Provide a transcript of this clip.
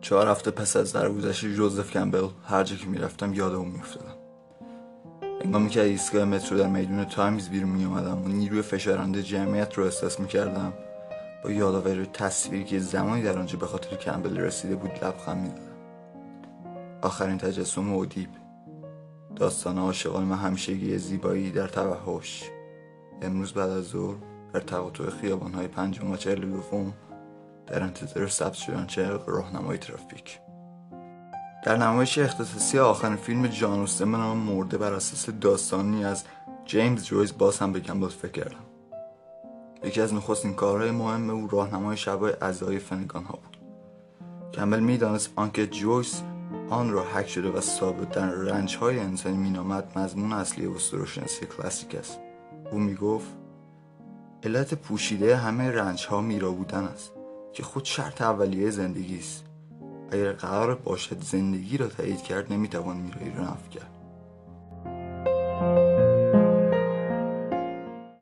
چهار هفته پس از درگذشت جوزف کمبل هر جا که می‌رفتم یاد اون میافتادم. انگامی که ایستگاه مترو در میدون تایمز بیرون می اومدم و نیروی فشارنده جمعیت رو احساس می کردم با یادآوری تصویری که زمانی در آنجا به خاطر کمبل رسیده بود لبخند می آخرین تجسم اودیب داستان عاشقان من همیشگی زیبایی در توحش. امروز بعد از ظهر در تقاطع خیابانهای پنجم و چهل دوم در انتظار ثبت شدن چه راهنمای ترافیک. در نمایش اختصاصی آخرین فیلم جان اوستن به مرده بر اساس داستانی از جیمز جویس باز هم به کمبل فکر کردم. یکی از نخستین کارهای مهم او راهنمای شبای عزای فنگان ها بود. کمبل می‌دانست آنکه جویس آن را حک شده و ثابت در رنج های انسانی مینامد مضمون اصلی اسطورهشناسی کلاسیک است. او می‌گفت علت پوشیده همه رنج ها میرا بودن است. که خود شرط اولیه زندگی است. اگر قرار باشد زندگی را تایید کرد نمی‌توان میرایی را نفی کرد.